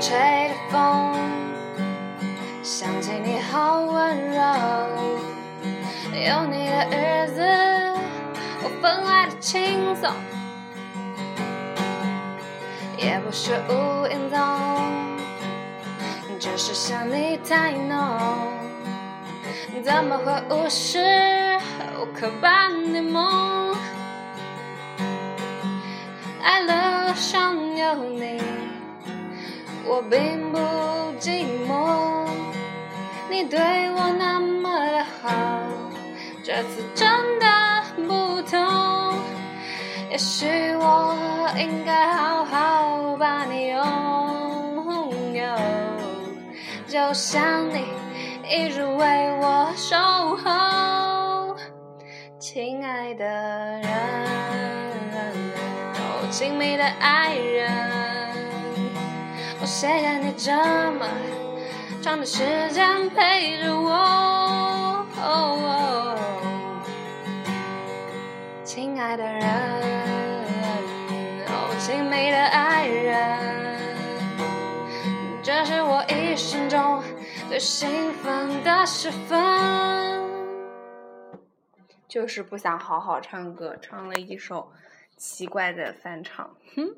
吹的风，想起你好温柔。有你的日子，我分外的轻松，也不是无影踪，只是想你太浓，怎么会无视我刻板的梦？爱了上有你，我并不寂寞。你对我那么的好，这次真的不同。也许我应该好好把你拥有，就像你一直为我守候，亲爱的人。亲密的爱人，谢谢你这么长的时间陪着我，亲爱的人，亲密的爱人，这是我一生中最兴奋的时分。就是不想好好唱歌，唱了一首。奇怪的翻唱，哼。